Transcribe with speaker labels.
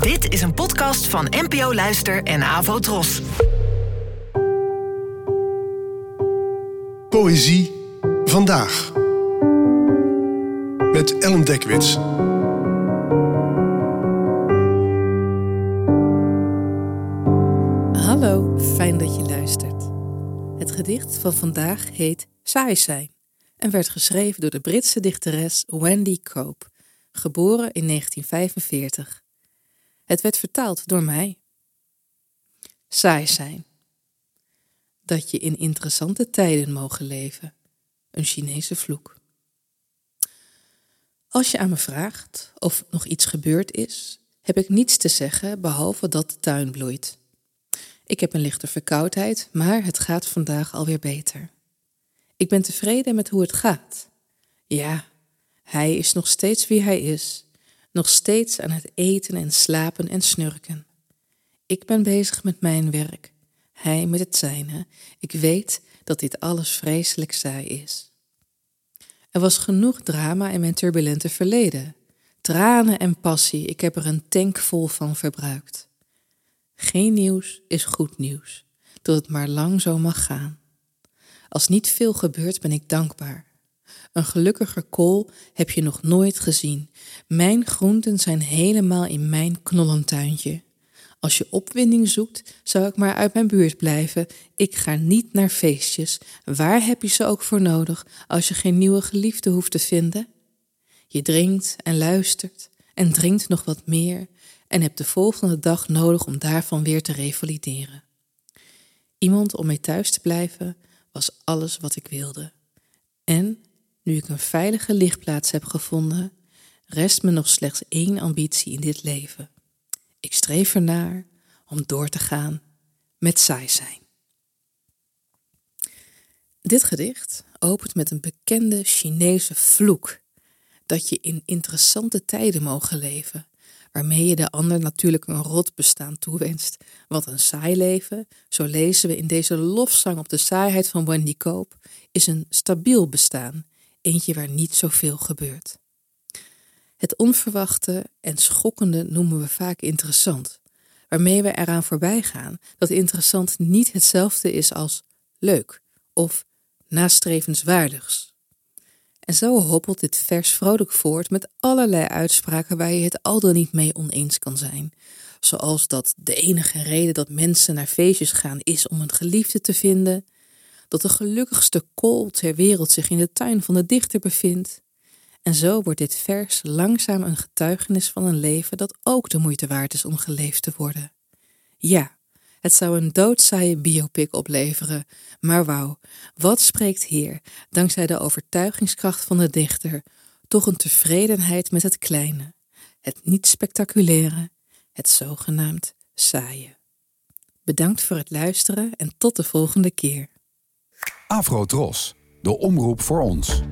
Speaker 1: Dit is een podcast van NPO Luister en Avo Tros.
Speaker 2: Poëzie vandaag. Met Ellen Dekwits.
Speaker 3: Hallo, fijn dat je luistert. Het gedicht van vandaag heet Saai zijn en werd geschreven door de Britse dichteres Wendy Cope, geboren in 1945. Het werd vertaald door mij. Saai zijn. Dat je in interessante tijden mogen leven. Een Chinese vloek. Als je aan me vraagt of nog iets gebeurd is, heb ik niets te zeggen behalve dat de tuin bloeit. Ik heb een lichte verkoudheid, maar het gaat vandaag alweer beter. Ik ben tevreden met hoe het gaat. Ja, hij is nog steeds wie hij is, nog steeds aan het eten en slapen en snurken. Ik ben bezig met mijn werk, hij met het zijne. Ik weet dat dit alles vreselijk saai is. Er was genoeg drama in mijn turbulente verleden. Tranen en passie, ik heb er een tank vol van verbruikt. Geen nieuws is goed nieuws, tot het maar lang zo mag gaan. Als niet veel gebeurt, ben ik dankbaar. Een gelukkiger kool heb je nog nooit gezien. Mijn groenten zijn helemaal in mijn knollentuintje. Als je opwinding zoekt, zou ik maar uit mijn buurt blijven. Ik ga niet naar feestjes. Waar heb je ze ook voor nodig als je geen nieuwe geliefde hoeft te vinden? Je drinkt en luistert en drinkt nog wat meer en hebt de volgende dag nodig om daarvan weer te revalideren. Iemand om mee thuis te blijven was alles wat ik wilde. En nu ik een veilige lichtplaats heb gevonden, rest me nog slechts één ambitie in dit leven. Ik streef ernaar om door te gaan met saai zijn. Dit gedicht opent met een bekende Chinese vloek dat je in interessante tijden mogen leven, waarmee je de ander natuurlijk een rot bestaan toewenst. Wat een saai leven, zo lezen we in deze lofzang op de saaiheid van Wendy Koop, is een stabiel bestaan, eentje waar niet zoveel gebeurt. Het onverwachte en schokkende noemen we vaak interessant, waarmee we eraan voorbij gaan dat interessant niet hetzelfde is als leuk of nastrevenswaardigs. En zo hoppelt dit vers vrolijk voort met allerlei uitspraken waar je het al dan niet mee oneens kan zijn. Zoals dat de enige reden dat mensen naar feestjes gaan is om een geliefde te vinden, dat de gelukkigste kool ter wereld zich in de tuin van de dichter bevindt. En zo wordt dit vers langzaam een getuigenis van een leven dat ook de moeite waard is om geleefd te worden. Ja, het zou een doodzaaie biopic opleveren, maar wauw, wat spreekt hier, dankzij de overtuigingskracht van de dichter, toch een tevredenheid met het kleine, het niet spectaculaire, het zogenaamd saaie. Bedankt voor het luisteren en tot de volgende keer.
Speaker 4: Afro Tros, de omroep voor ons.